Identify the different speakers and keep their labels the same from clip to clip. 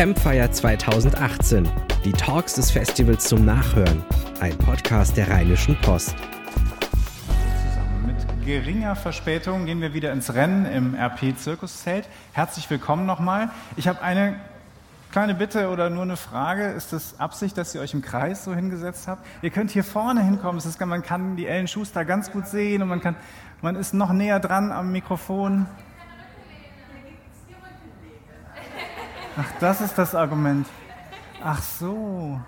Speaker 1: Campfire 2018. Die Talks des Festivals zum Nachhören. Ein Podcast der Rheinischen Post.
Speaker 2: Mit geringer Verspätung gehen wir wieder ins Rennen im RP Zirkuszelt. Herzlich willkommen nochmal. Ich habe eine kleine Bitte oder nur eine Frage. Ist das Absicht, dass ihr euch im Kreis so hingesetzt habt? Ihr könnt hier vorne hinkommen. Man kann die Ellen Schuster ganz gut sehen und man, kann, man ist noch näher dran am Mikrofon. Ach, das ist das Argument. Ach so.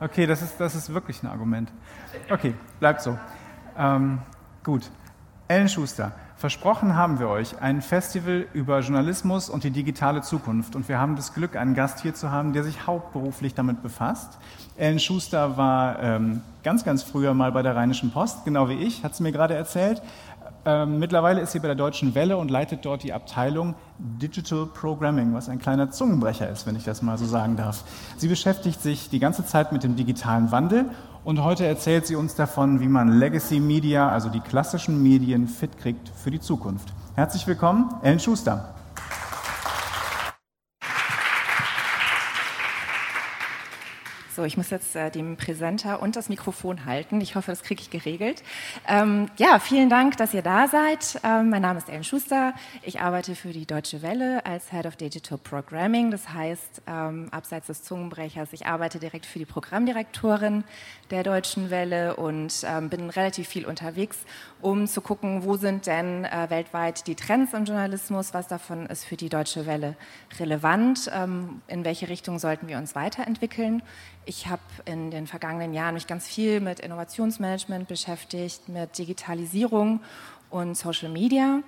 Speaker 2: Okay, das ist, das ist wirklich ein Argument. Okay, bleibt so. Ähm, gut. Ellen Schuster, versprochen haben wir euch ein Festival über Journalismus und die digitale Zukunft. Und wir haben das Glück, einen Gast hier zu haben, der sich hauptberuflich damit befasst. Ellen Schuster war ähm, ganz, ganz früher mal bei der Rheinischen Post, genau wie ich, hat sie mir gerade erzählt. Ähm, mittlerweile ist sie bei der Deutschen Welle und leitet dort die Abteilung Digital Programming, was ein kleiner Zungenbrecher ist, wenn ich das mal so sagen darf. Sie beschäftigt sich die ganze Zeit mit dem digitalen Wandel und heute erzählt sie uns davon, wie man Legacy Media, also die klassischen Medien, fit kriegt für die Zukunft. Herzlich willkommen, Ellen Schuster.
Speaker 3: So, ich muss jetzt äh, den Präsenter und das Mikrofon halten. Ich hoffe, das kriege ich geregelt. Ähm, ja, vielen Dank, dass ihr da seid. Ähm, mein Name ist Ellen Schuster. Ich arbeite für die Deutsche Welle als Head of Digital Programming. Das heißt, ähm, abseits des Zungenbrechers, ich arbeite direkt für die Programmdirektorin der Deutschen Welle und ähm, bin relativ viel unterwegs, um zu gucken, wo sind denn äh, weltweit die Trends im Journalismus, was davon ist für die Deutsche Welle relevant, ähm, in welche Richtung sollten wir uns weiterentwickeln. Ich habe in den vergangenen Jahren mich ganz viel mit Innovationsmanagement beschäftigt, mit Digitalisierung und Social Media.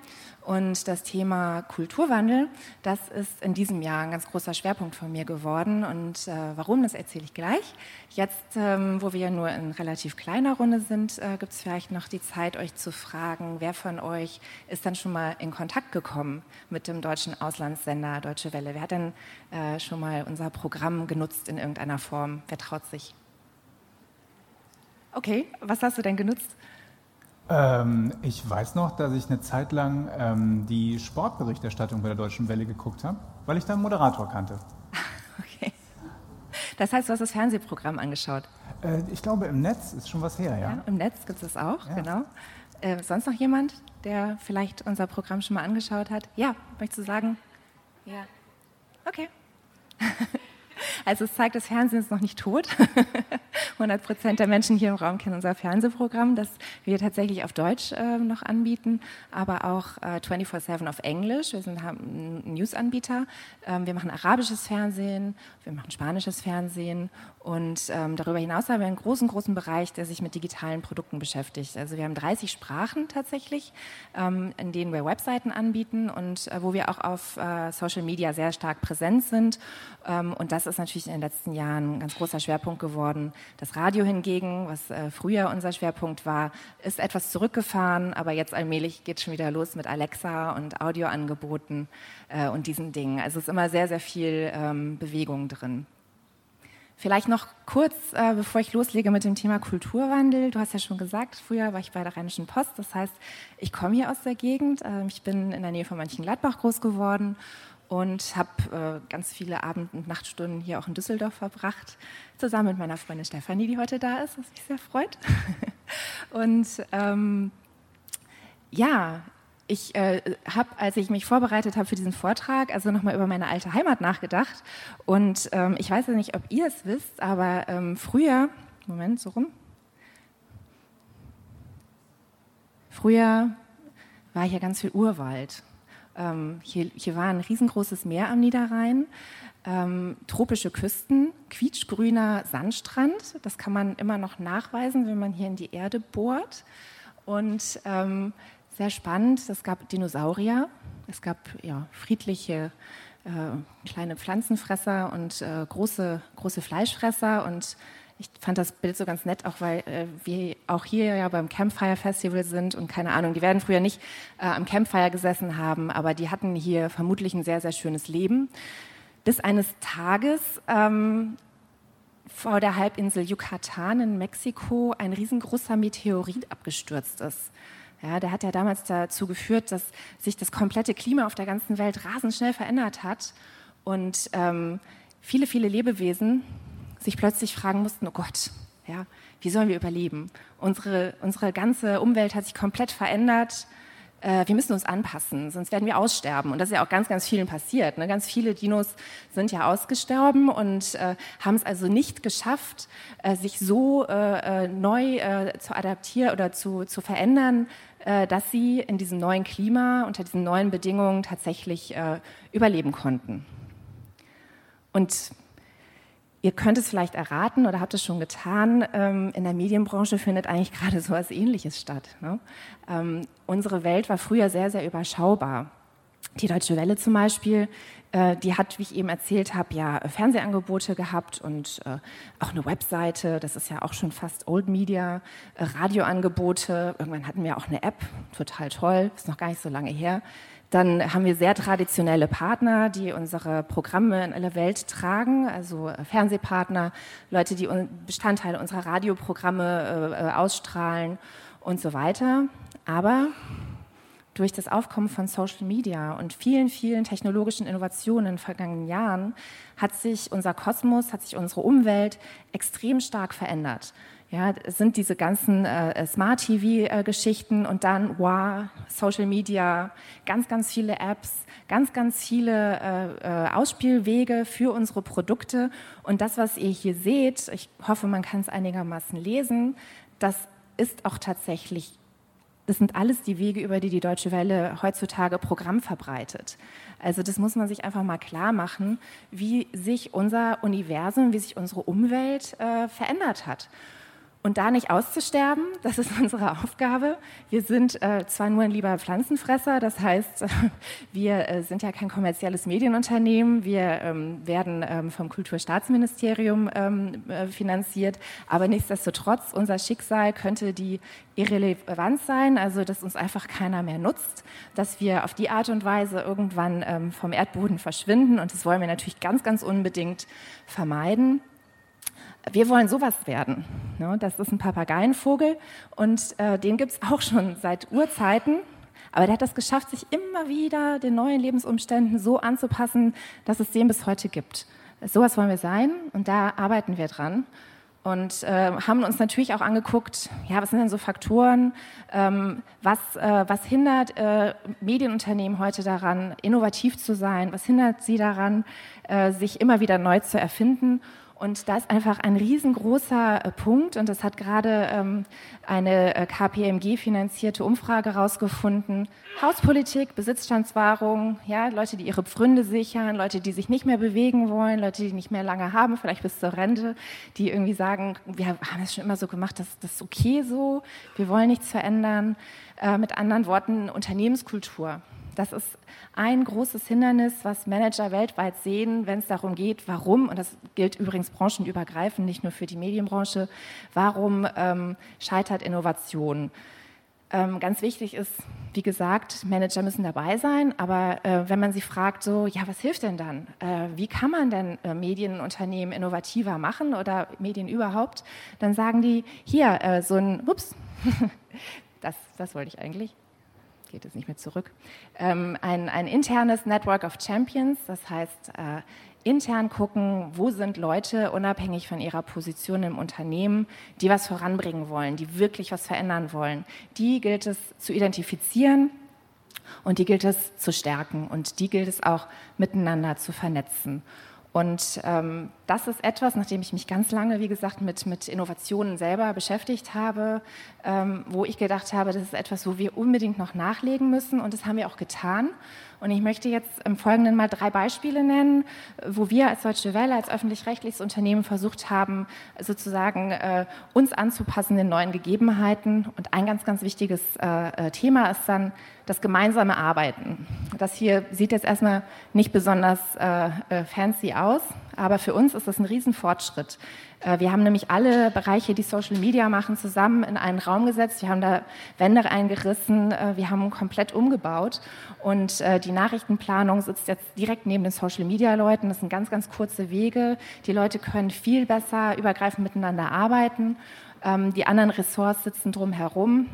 Speaker 3: Und das Thema Kulturwandel, das ist in diesem Jahr ein ganz großer Schwerpunkt von mir geworden. Und äh, warum, das erzähle ich gleich. Jetzt, ähm, wo wir ja nur in relativ kleiner Runde sind, äh, gibt es vielleicht noch die Zeit, euch zu fragen, wer von euch ist dann schon mal in Kontakt gekommen mit dem deutschen Auslandssender Deutsche Welle? Wer hat denn äh, schon mal unser Programm genutzt in irgendeiner Form? Wer traut sich? Okay, was hast du denn genutzt?
Speaker 2: Ähm, ich weiß noch, dass ich eine Zeit lang ähm, die Sportberichterstattung bei der Deutschen Welle geguckt habe, weil ich da einen Moderator kannte.
Speaker 3: Okay. Das heißt, du hast das Fernsehprogramm angeschaut?
Speaker 2: Äh, ich glaube, im Netz ist schon was her, ja. ja
Speaker 3: Im Netz gibt es das auch, ja. genau. Äh, sonst noch jemand, der vielleicht unser Programm schon mal angeschaut hat? Ja, möchtest du sagen? Ja. Okay. Also es zeigt, das Fernsehen ist noch nicht tot. 100 Prozent der Menschen hier im Raum kennen unser Fernsehprogramm, das wir tatsächlich auf Deutsch äh, noch anbieten, aber auch äh, 24-7 auf Englisch. Wir sind haben Newsanbieter. Ähm, wir machen arabisches Fernsehen, wir machen spanisches Fernsehen und ähm, darüber hinaus haben wir einen großen, großen Bereich, der sich mit digitalen Produkten beschäftigt. Also wir haben 30 Sprachen tatsächlich, ähm, in denen wir Webseiten anbieten und äh, wo wir auch auf äh, Social Media sehr stark präsent sind. Ähm, und das ist natürlich in den letzten Jahren ein ganz großer Schwerpunkt geworden. Das Radio hingegen, was äh, früher unser Schwerpunkt war, ist etwas zurückgefahren, aber jetzt allmählich geht es schon wieder los mit Alexa und Audioangeboten äh, und diesen Dingen. Also es ist immer sehr, sehr viel ähm, Bewegung drin. Vielleicht noch kurz, äh, bevor ich loslege mit dem Thema Kulturwandel. Du hast ja schon gesagt, früher war ich bei der Rheinischen Post. Das heißt, ich komme hier aus der Gegend. Äh, ich bin in der Nähe von Mönchengladbach groß geworden und habe äh, ganz viele Abend- und Nachtstunden hier auch in Düsseldorf verbracht, zusammen mit meiner Freundin Stefanie, die heute da ist, was mich sehr freut. und ähm, ja, ich äh, habe, als ich mich vorbereitet habe für diesen Vortrag, also nochmal über meine alte Heimat nachgedacht. Und ähm, ich weiß ja nicht, ob ihr es wisst, aber ähm, früher, Moment, so rum. Früher war hier ganz viel Urwald. Ähm, hier, hier, war ein riesengroßes Meer am Niederrhein, ähm, tropische Küsten, quietschgrüner Sandstrand. Das kann man immer noch nachweisen, wenn man hier in die Erde bohrt. Und ähm, sehr spannend. Es gab Dinosaurier, es gab ja, friedliche äh, kleine Pflanzenfresser und äh, große, große Fleischfresser. Und ich fand das Bild so ganz nett, auch weil äh, wir auch hier ja beim Campfire Festival sind und keine Ahnung, die werden früher nicht äh, am Campfire gesessen haben, aber die hatten hier vermutlich ein sehr, sehr schönes Leben. Bis eines Tages ähm, vor der Halbinsel Yucatan in Mexiko ein riesengroßer Meteorit abgestürzt ist. Ja, der hat ja damals dazu geführt, dass sich das komplette Klima auf der ganzen Welt rasend schnell verändert hat. Und ähm, viele, viele Lebewesen sich plötzlich fragen mussten, oh Gott, ja, wie sollen wir überleben? Unsere, unsere ganze Umwelt hat sich komplett verändert. Äh, wir müssen uns anpassen, sonst werden wir aussterben. Und das ist ja auch ganz, ganz vielen passiert. Ne? Ganz viele Dinos sind ja ausgestorben und äh, haben es also nicht geschafft, äh, sich so neu zu adaptieren oder zu, zu verändern, dass sie in diesem neuen Klima, unter diesen neuen Bedingungen tatsächlich überleben konnten. Und Ihr könnt es vielleicht erraten oder habt es schon getan, ähm, in der Medienbranche findet eigentlich gerade so etwas Ähnliches statt. Ne? Ähm, unsere Welt war früher sehr, sehr überschaubar. Die Deutsche Welle zum Beispiel, äh, die hat, wie ich eben erzählt habe, ja Fernsehangebote gehabt und äh, auch eine Webseite, das ist ja auch schon fast Old Media, äh, Radioangebote, irgendwann hatten wir auch eine App, total toll, ist noch gar nicht so lange her. Dann haben wir sehr traditionelle Partner, die unsere Programme in alle Welt tragen, also äh, Fernsehpartner, Leute, die Bestandteile unserer Radioprogramme äh, äh, ausstrahlen und so weiter. Aber durch das Aufkommen von Social Media und vielen, vielen technologischen Innovationen in den vergangenen Jahren hat sich unser Kosmos, hat sich unsere Umwelt extrem stark verändert. Ja, es sind diese ganzen äh, Smart-TV-Geschichten und dann, wow, Social Media, ganz, ganz viele Apps, ganz, ganz viele äh, äh, Ausspielwege für unsere Produkte. Und das, was ihr hier seht, ich hoffe, man kann es einigermaßen lesen, das ist auch tatsächlich das sind alles die Wege, über die die Deutsche Welle heutzutage Programm verbreitet. Also das muss man sich einfach mal klar machen, wie sich unser Universum, wie sich unsere Umwelt äh, verändert hat. Und da nicht auszusterben, das ist unsere Aufgabe. Wir sind äh, zwar nur ein lieber Pflanzenfresser, das heißt, wir äh, sind ja kein kommerzielles Medienunternehmen, wir ähm, werden ähm, vom Kulturstaatsministerium ähm, äh, finanziert, aber nichtsdestotrotz, unser Schicksal könnte die Irrelevanz sein, also dass uns einfach keiner mehr nutzt, dass wir auf die Art und Weise irgendwann ähm, vom Erdboden verschwinden. Und das wollen wir natürlich ganz, ganz unbedingt vermeiden wir wollen sowas werden. Ne? Das ist ein Papageienvogel und äh, den gibt es auch schon seit Urzeiten. Aber der hat es geschafft, sich immer wieder den neuen Lebensumständen so anzupassen, dass es den bis heute gibt. Sowas wollen wir sein und da arbeiten wir dran. Und äh, haben uns natürlich auch angeguckt, ja, was sind denn so Faktoren, ähm, was, äh, was hindert äh, Medienunternehmen heute daran, innovativ zu sein, was hindert sie daran, äh, sich immer wieder neu zu erfinden. Und da ist einfach ein riesengroßer äh, Punkt und das hat gerade ähm, eine äh, KPMG-finanzierte Umfrage herausgefunden. Hauspolitik, Besitzstandswahrung, ja, Leute, die ihre Pfründe sichern, Leute, die sich nicht mehr bewegen wollen, Leute, die nicht mehr lange haben, vielleicht bis zur Rente, die irgendwie sagen, wir haben es schon immer so gemacht, das, das ist okay so, wir wollen nichts verändern. Äh, mit anderen Worten, Unternehmenskultur. Das ist ein großes Hindernis, was Manager weltweit sehen, wenn es darum geht, warum, und das gilt übrigens branchenübergreifend, nicht nur für die Medienbranche, warum ähm, scheitert Innovation. Ähm, ganz wichtig ist, wie gesagt, Manager müssen dabei sein, aber äh, wenn man sie fragt, so, ja, was hilft denn dann? Äh, wie kann man denn äh, Medienunternehmen innovativer machen oder Medien überhaupt? Dann sagen die, hier, äh, so ein, ups, das, das wollte ich eigentlich geht es nicht mehr zurück, ähm, ein, ein internes Network of Champions, das heißt äh, intern gucken, wo sind Leute unabhängig von ihrer Position im Unternehmen, die was voranbringen wollen, die wirklich was verändern wollen. Die gilt es zu identifizieren und die gilt es zu stärken und die gilt es auch miteinander zu vernetzen. Und ähm, das ist etwas, nachdem ich mich ganz lange, wie gesagt, mit, mit Innovationen selber beschäftigt habe, ähm, wo ich gedacht habe, das ist etwas, wo wir unbedingt noch nachlegen müssen. Und das haben wir auch getan. Und ich möchte jetzt im Folgenden mal drei Beispiele nennen, wo wir als Deutsche Welle, als öffentlich-rechtliches Unternehmen versucht haben, sozusagen äh, uns anzupassen den neuen Gegebenheiten. Und ein ganz, ganz wichtiges äh, äh Thema ist dann das gemeinsame Arbeiten. Das hier sieht jetzt erstmal nicht besonders äh, äh fancy aus, aber für uns ist das ein Riesenfortschritt. Äh, wir haben nämlich alle Bereiche, die Social Media machen, zusammen in einen Raum gesetzt. Wir haben da Wände eingerissen, äh, wir haben komplett umgebaut und äh, die Nachrichtenplanung sitzt jetzt direkt neben den Social Media Leuten. Das sind ganz, ganz kurze Wege. Die Leute können viel besser übergreifend miteinander arbeiten. Ähm, die anderen Ressorts sitzen drum herum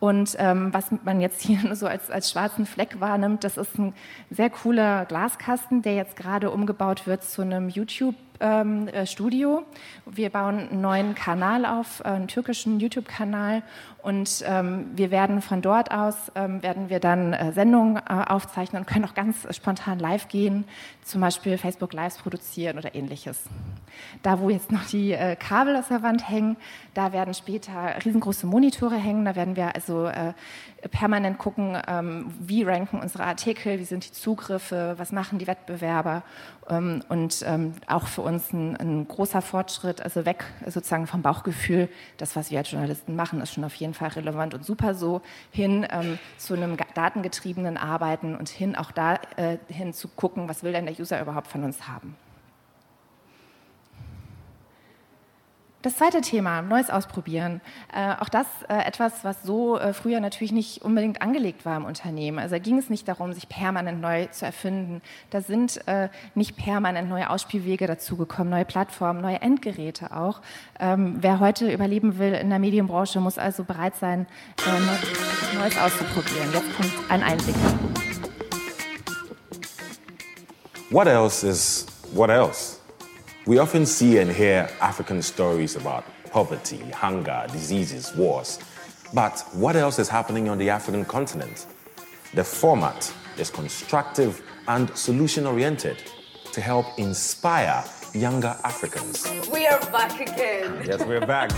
Speaker 3: Und ähm, was man jetzt hier nur so als, als schwarzen Fleck wahrnimmt, das ist ein sehr cooler Glaskasten, der jetzt gerade umgebaut wird zu einem YouTube ähm, äh, Studio. Wir bauen einen neuen Kanal auf, äh, einen türkischen YouTube-Kanal und ähm, wir werden von dort aus, ähm, werden wir dann äh, Sendungen äh, aufzeichnen und können auch ganz spontan live gehen, zum Beispiel Facebook Lives produzieren oder ähnliches. Da, wo jetzt noch die äh, Kabel aus der Wand hängen, da werden später riesengroße Monitore hängen. Da werden wir also äh, permanent gucken, ähm, wie ranken unsere Artikel, wie sind die Zugriffe, was machen die Wettbewerber ähm, und ähm, auch für uns ein, ein, großer Fortschritt, also weg sozusagen vom Bauchgefühl, das, was wir als Journalisten machen, ist schon auf jeden Fall relevant und super so, hin ähm, zu einem datengetriebenen Arbeiten und hin auch dahin äh, zu gucken, was will denn der User überhaupt von uns haben. Das zweite Thema, Neues ausprobieren. Äh, auch das äh, etwas, was so äh, früher natürlich nicht unbedingt angelegt war im Unternehmen. Also da ging es nicht darum, sich permanent neu zu erfinden. Da sind äh, nicht permanent neue Ausspielwege dazugekommen, neue Plattformen, neue Endgeräte auch. Ähm, wer heute überleben will in der Medienbranche, muss also bereit sein, äh, Neues auszuprobieren. Jetzt kommt ein Einblick.
Speaker 4: What else is what else? We often see and hear African stories about poverty, hunger, diseases, wars. But what else is happening on the African continent? The format is constructive and solution oriented to help inspire younger Africans.
Speaker 5: We are back again.
Speaker 4: Yes, we're back.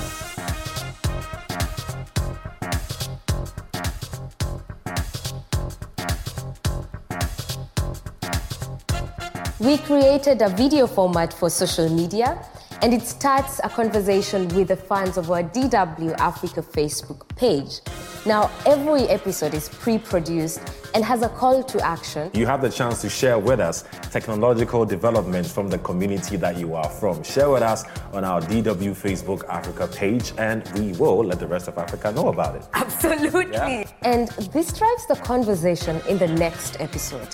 Speaker 5: We created a video format for social media, and it starts a conversation with the fans of our DW Africa Facebook page. Now, every episode is pre produced and has a call to action.
Speaker 4: You have the chance to share with us technological developments from the community that you are from. Share with us on our DW Facebook Africa page, and we will let the rest of Africa know about it.
Speaker 5: Absolutely.
Speaker 4: Yeah.
Speaker 5: And this drives the conversation in the next episode.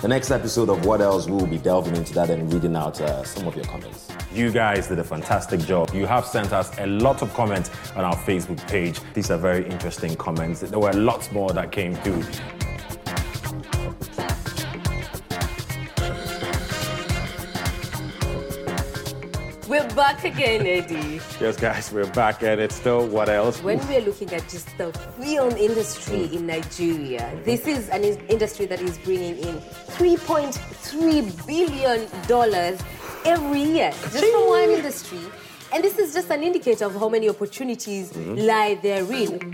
Speaker 4: The next episode of What Else, we will be delving into that and reading out uh, some of your comments. You guys did a fantastic job. You have sent us a lot of comments on our Facebook page. These are very interesting comments. There were lots more that came through.
Speaker 5: Back again, Eddie.
Speaker 4: Yes, guys, we're back and it's still What Else?
Speaker 5: When we're looking at just the film industry mm. in Nigeria, this is an industry that is bringing in $3.3 billion every year just from one industry. And this is just an indicator of how many opportunities mm-hmm. lie therein.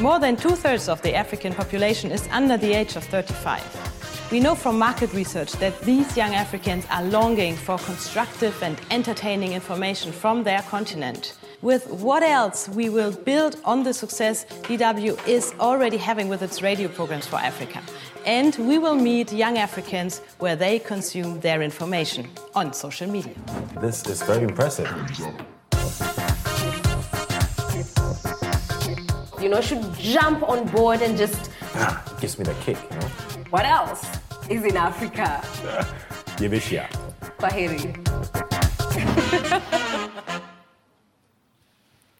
Speaker 6: More than two thirds of the African population is under the age of 35. We know from market research that these young Africans are longing for constructive and entertaining information from their continent. With what else we will build on the success DW is already having with its radio programs for Africa. And we will meet young Africans where they consume their information on social media.
Speaker 4: This is very impressive.
Speaker 5: You know, should jump on board and just,
Speaker 4: Ah, gives me the kick, you know?
Speaker 5: what else is in Africa?
Speaker 4: Yibishia.
Speaker 5: Kwaheri.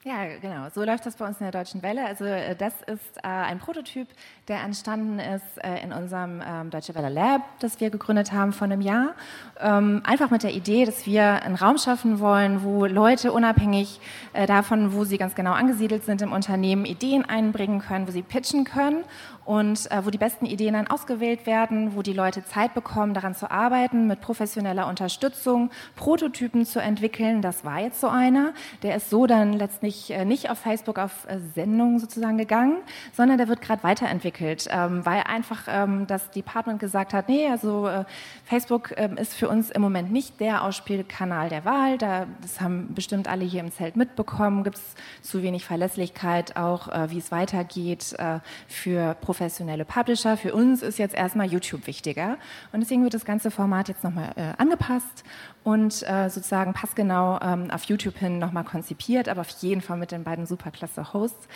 Speaker 3: Ja, genau. So läuft das bei uns in der Deutschen Welle. Also äh, das ist äh, ein Prototyp, der entstanden ist äh, in unserem ähm, Deutsche Welle Lab, das wir gegründet haben vor einem Jahr. Ähm, einfach mit der Idee, dass wir einen Raum schaffen wollen, wo Leute unabhängig äh, davon, wo sie ganz genau angesiedelt sind im Unternehmen, Ideen einbringen können, wo sie pitchen können und äh, wo die besten Ideen dann ausgewählt werden, wo die Leute Zeit bekommen, daran zu arbeiten, mit professioneller Unterstützung, Prototypen zu entwickeln. Das war jetzt so einer. Der ist so dann letztlich äh, nicht auf Facebook auf äh, Sendung sozusagen gegangen, sondern der wird gerade weiterentwickelt, ähm, weil einfach ähm, das Department gesagt hat, nee, also äh, Facebook ähm, ist für uns im Moment nicht der Ausspielkanal der Wahl. Da, das haben bestimmt alle hier im Zelt mitbekommen. Gibt es zu wenig Verlässlichkeit auch, äh, wie es weitergeht äh, für professionelle Publisher. Für uns ist jetzt erstmal YouTube wichtiger. Und deswegen wird das ganze Format jetzt nochmal äh, angepasst und äh, sozusagen passgenau ähm, auf YouTube hin nochmal konzipiert, aber auf jeden Fall mit den beiden superklasse Hosts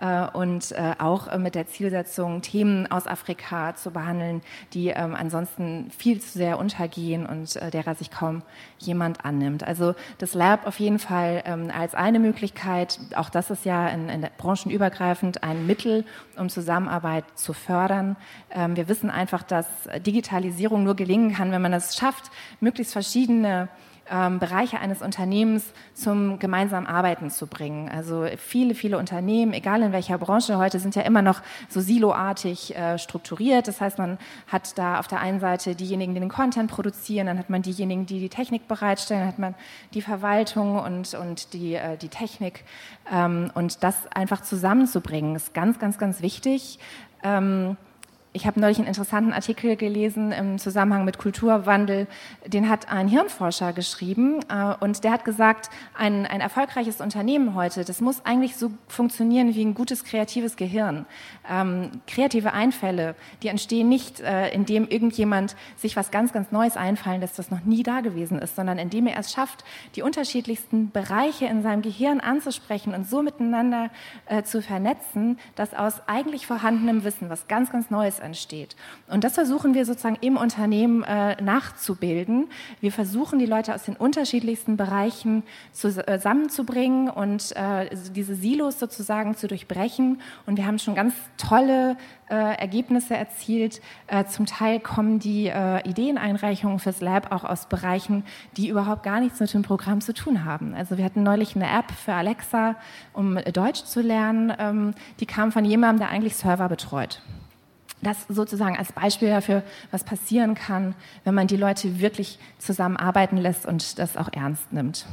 Speaker 3: äh, und äh, auch mit der Zielsetzung, Themen aus Afrika zu behandeln, die ähm, ansonsten viel zu sehr untergehen und äh, derer sich kaum jemand annimmt. Also das Lab auf jeden Fall ähm, als eine Möglichkeit, auch das ist ja in, in branchenübergreifend ein Mittel, um Zusammenarbeit zu fördern. Ähm, wir wissen einfach, dass Digitalisierung nur gelingen kann, wenn man es schafft, möglichst verschiedene ähm, Bereiche eines Unternehmens zum gemeinsamen Arbeiten zu bringen. Also viele, viele Unternehmen, egal in welcher Branche heute, sind ja immer noch so siloartig äh, strukturiert. Das heißt, man hat da auf der einen Seite diejenigen, die den Content produzieren, dann hat man diejenigen, die die Technik bereitstellen, dann hat man die Verwaltung und, und die, äh, die Technik. Ähm, und das einfach zusammenzubringen, ist ganz, ganz, ganz wichtig. Ähm, ich habe neulich einen interessanten Artikel gelesen im Zusammenhang mit Kulturwandel. Den hat ein Hirnforscher geschrieben äh, und der hat gesagt, ein, ein erfolgreiches Unternehmen heute, das muss eigentlich so funktionieren wie ein gutes kreatives Gehirn. Ähm, kreative Einfälle, die entstehen nicht, äh, indem irgendjemand sich was ganz, ganz Neues einfallen lässt, was noch nie da gewesen ist, sondern indem er es schafft, die unterschiedlichsten Bereiche in seinem Gehirn anzusprechen und so miteinander äh, zu vernetzen, dass aus eigentlich vorhandenem Wissen was ganz, ganz Neues entsteht. Und das versuchen wir sozusagen im Unternehmen äh, nachzubilden. Wir versuchen, die Leute aus den unterschiedlichsten Bereichen zusammenzubringen und äh, diese Silos sozusagen zu durchbrechen. Und wir haben schon ganz tolle äh, Ergebnisse erzielt. Äh, zum Teil kommen die äh, Ideeneinreichungen fürs Lab auch aus Bereichen, die überhaupt gar nichts mit dem Programm zu tun haben. Also wir hatten neulich eine App für Alexa, um Deutsch zu lernen. Ähm, die kam von jemandem, der eigentlich Server betreut. Das sozusagen als Beispiel dafür, was passieren kann, wenn man die Leute wirklich zusammenarbeiten lässt und das auch ernst nimmt.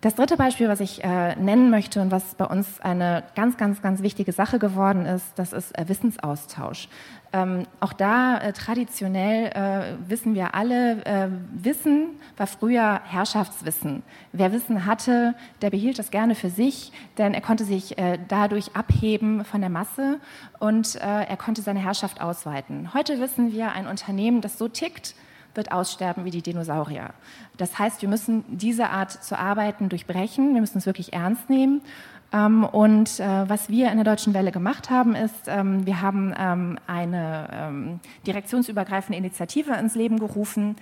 Speaker 3: Das dritte Beispiel, was ich äh, nennen möchte und was bei uns eine ganz, ganz, ganz wichtige Sache geworden ist, das ist äh, Wissensaustausch. Ähm, auch da äh, traditionell äh, wissen wir alle, äh, Wissen war früher Herrschaftswissen. Wer Wissen hatte, der behielt das gerne für sich, denn er konnte sich äh, dadurch abheben von der Masse und er konnte seine Herrschaft ausweiten. Heute wissen wir, ein Unternehmen, das so tickt, wird aussterben wie die Dinosaurier. Das heißt, wir müssen diese Art zu arbeiten durchbrechen, wir müssen es wirklich ernst nehmen. Ähm, und äh, was wir in der Deutschen Welle gemacht haben, ist, ähm, wir haben ähm, eine direktionsübergreifende Initiative ins Leben gerufen,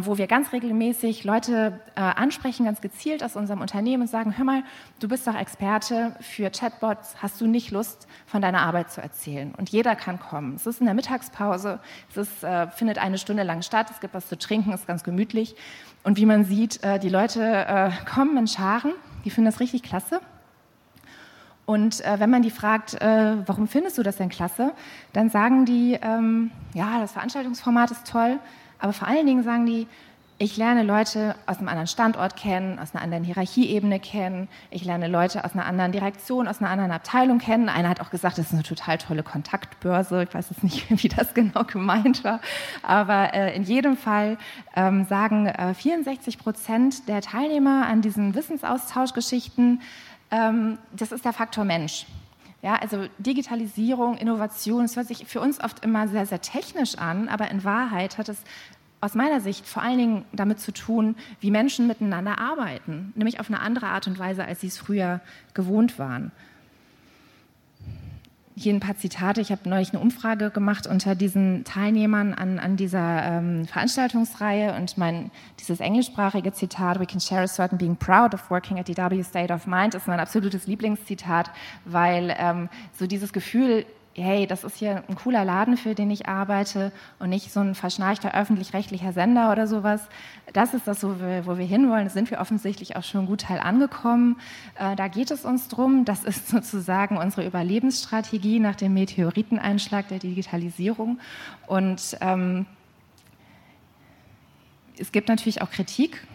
Speaker 3: wo wir ganz regelmäßig Leute äh, ansprechen, ganz gezielt aus unserem Unternehmen und sagen, hör mal, du bist doch Experte für Chatbots, hast du nicht Lust, von deiner Arbeit zu erzählen? Und jeder kann kommen. Es ist in der Mittagspause, es ist, äh, findet eine Stunde lang statt, es gibt was zu trinken, es ist ganz gemütlich. Und wie man sieht, die Leute kommen in Scharen, die finden das richtig klasse. Und äh, wenn man die fragt, äh, warum findest du das denn klasse, dann sagen die, ähm, ja, das Veranstaltungsformat ist toll, aber vor allen Dingen sagen die, ich lerne Leute aus einem anderen Standort kennen, aus einer anderen Hierarchieebene kennen. Ich lerne Leute aus einer anderen Direktion, aus einer anderen Abteilung kennen. Einer hat auch gesagt, das ist eine total tolle Kontaktbörse. Ich weiß jetzt nicht, wie das genau gemeint war. Aber äh, in jedem Fall ähm, sagen äh, 64 Prozent der Teilnehmer an diesen Wissensaustauschgeschichten, das ist der Faktor Mensch. Ja, also Digitalisierung, Innovation, das hört sich für uns oft immer sehr, sehr technisch an, aber in Wahrheit hat es aus meiner Sicht vor allen Dingen damit zu tun, wie Menschen miteinander arbeiten, nämlich auf eine andere Art und Weise, als sie es früher gewohnt waren hier ein paar Zitate. Ich habe neulich eine Umfrage gemacht unter diesen Teilnehmern an, an dieser ähm, Veranstaltungsreihe und mein, dieses englischsprachige Zitat, We can share a certain being proud of working at DW State of Mind, ist mein absolutes Lieblingszitat, weil ähm, so dieses Gefühl, hey, das ist hier ein cooler Laden, für den ich arbeite und nicht so ein verschnarchter öffentlich-rechtlicher Sender oder sowas. Das ist das, wo wir, wo wir hinwollen. Da sind wir offensichtlich auch schon gut Teil angekommen. Äh, da geht es uns drum. Das ist sozusagen unsere Überlebensstrategie nach dem Meteoriteneinschlag der Digitalisierung. Und ähm, es gibt natürlich auch Kritik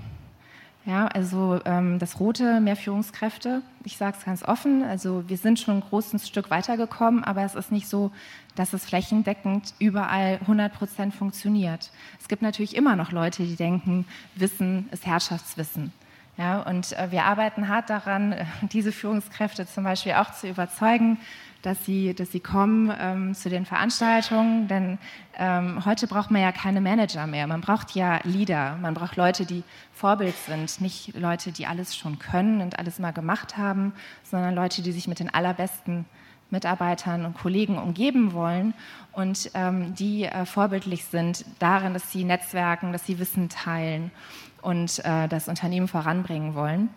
Speaker 3: ja, also ähm, das Rote, mehr Führungskräfte. Ich sage es ganz offen. Also wir sind schon ein großes Stück weitergekommen, aber es ist nicht so, dass es flächendeckend überall 100 Prozent funktioniert. Es gibt natürlich immer noch Leute, die denken, Wissen ist Herrschaftswissen. Ja, und äh, wir arbeiten hart daran, diese Führungskräfte zum Beispiel auch zu überzeugen, dass sie, dass sie kommen ähm, zu den Veranstaltungen, denn ähm, heute braucht man ja keine Manager mehr. Man braucht ja Leader, man braucht Leute, die Vorbild sind, nicht Leute, die alles schon können und alles mal gemacht haben, sondern Leute, die sich mit den allerbesten Mitarbeitern und Kollegen umgeben wollen und ähm, die äh, vorbildlich sind darin, dass sie Netzwerken, dass sie Wissen teilen und äh, das Unternehmen voranbringen wollen.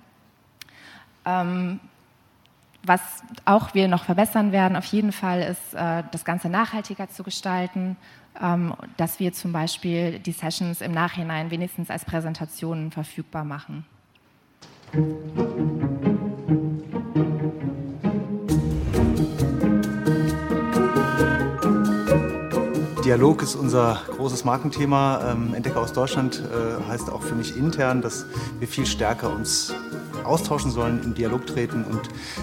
Speaker 3: Ähm, was auch wir noch verbessern werden, auf jeden Fall, ist, äh, das Ganze nachhaltiger zu gestalten, ähm, dass wir zum Beispiel die Sessions im Nachhinein wenigstens als Präsentationen verfügbar machen.
Speaker 7: Dialog ist unser großes Markenthema. Ähm, Entdecker aus Deutschland äh, heißt auch für mich intern, dass wir viel stärker uns austauschen sollen, in Dialog treten und,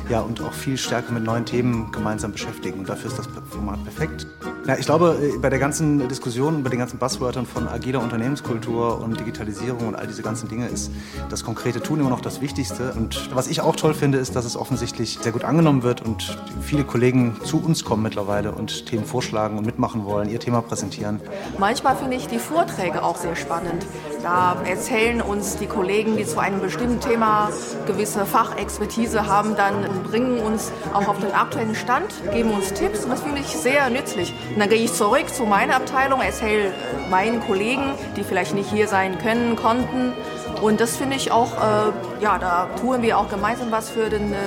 Speaker 7: ja, und auch viel stärker mit neuen Themen gemeinsam beschäftigen. Und dafür ist das Format perfekt. Ja, ich glaube, äh, bei der ganzen Diskussion, bei den ganzen Buzzwörtern von agiler Unternehmenskultur und Digitalisierung und all diese ganzen Dinge ist das konkrete Tun immer noch das Wichtigste. Und was ich auch toll finde, ist, dass es offensichtlich sehr gut angenommen wird und viele Kollegen zu uns kommen mittlerweile und Themen vorschlagen und mitmachen wollen, ihr Thema präsentieren.
Speaker 8: Manchmal finde ich die Vorträge auch sehr spannend. Da erzählen uns die Kollegen, die zu einem bestimmten Thema gewisse Fachexpertise haben, dann bringen uns auch auf den aktuellen Stand, geben uns Tipps und das finde ich sehr nützlich. Und dann gehe ich zurück zu meiner Abteilung, erzähle meinen Kollegen, die vielleicht nicht hier sein können, konnten. Und das finde ich auch, äh, ja, da tun wir auch gemeinsam was für, den, äh,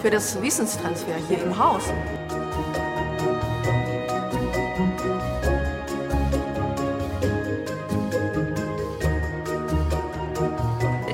Speaker 8: für das Wissenstransfer hier im Haus.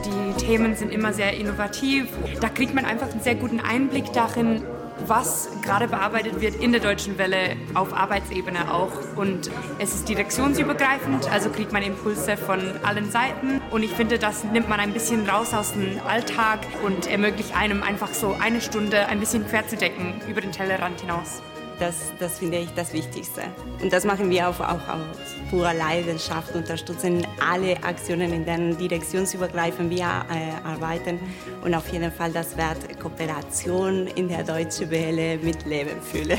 Speaker 9: Die Themen sind immer sehr innovativ. Da kriegt man einfach einen sehr guten Einblick darin, was gerade bearbeitet wird in der Deutschen Welle auf Arbeitsebene auch. Und es ist direktionsübergreifend, also kriegt man Impulse von allen Seiten. Und ich finde, das nimmt man ein bisschen raus aus dem Alltag und ermöglicht einem einfach so eine Stunde ein bisschen quer zu decken über den Tellerrand hinaus.
Speaker 10: Das, das finde ich das Wichtigste. Und das machen wir auch, auch aus purer Leidenschaft, unterstützen alle Aktionen, in denen direktionsübergreifend wir äh, arbeiten. Und auf jeden Fall, das wird Kooperation in der Deutschen Welle mit Leben fühlen.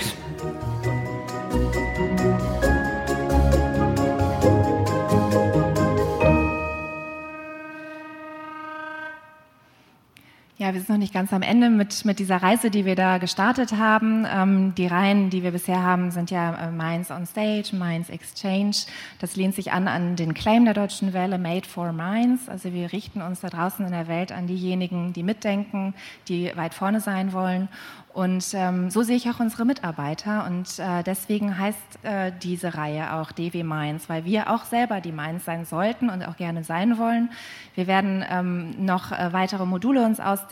Speaker 3: Ja, wir sind noch nicht ganz am Ende mit, mit dieser Reise, die wir da gestartet haben. Ähm, die Reihen, die wir bisher haben, sind ja äh, Minds on Stage, Minds Exchange. Das lehnt sich an an den Claim der Deutschen Welle, Made for Minds. Also wir richten uns da draußen in der Welt an diejenigen, die mitdenken, die weit vorne sein wollen. Und ähm, so sehe ich auch unsere Mitarbeiter und äh, deswegen heißt äh, diese Reihe auch DW Mainz, weil wir auch selber die Mainz sein sollten und auch gerne sein wollen. Wir werden ähm, noch äh, weitere Module uns ausdenken.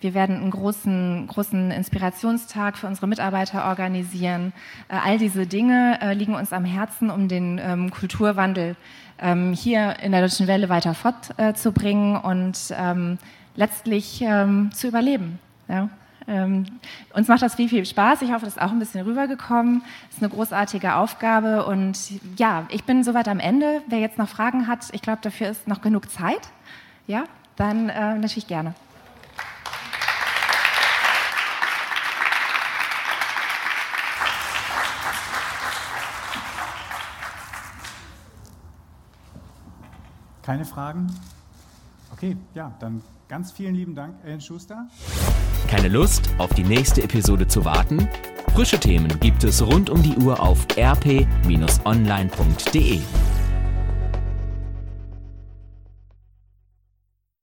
Speaker 3: Wir werden einen großen, großen Inspirationstag für unsere Mitarbeiter organisieren. Äh, all diese Dinge äh, liegen uns am Herzen, um den ähm, Kulturwandel ähm, hier in der Deutschen Welle weiter fortzubringen und ähm, letztlich zu überleben. Ja. Ähm, uns macht das viel, viel Spaß. Ich hoffe, das ist auch ein bisschen rübergekommen. Es ist eine großartige Aufgabe. Und ja, ich bin soweit am Ende. Wer jetzt noch Fragen hat, ich glaube, dafür ist noch genug Zeit. Ja, dann äh, natürlich gerne.
Speaker 2: Keine Fragen? Okay, ja, dann ganz vielen lieben Dank, Ellen Schuster.
Speaker 1: Keine Lust, auf die nächste Episode zu warten? Frische Themen gibt es rund um die Uhr auf rp-online.de.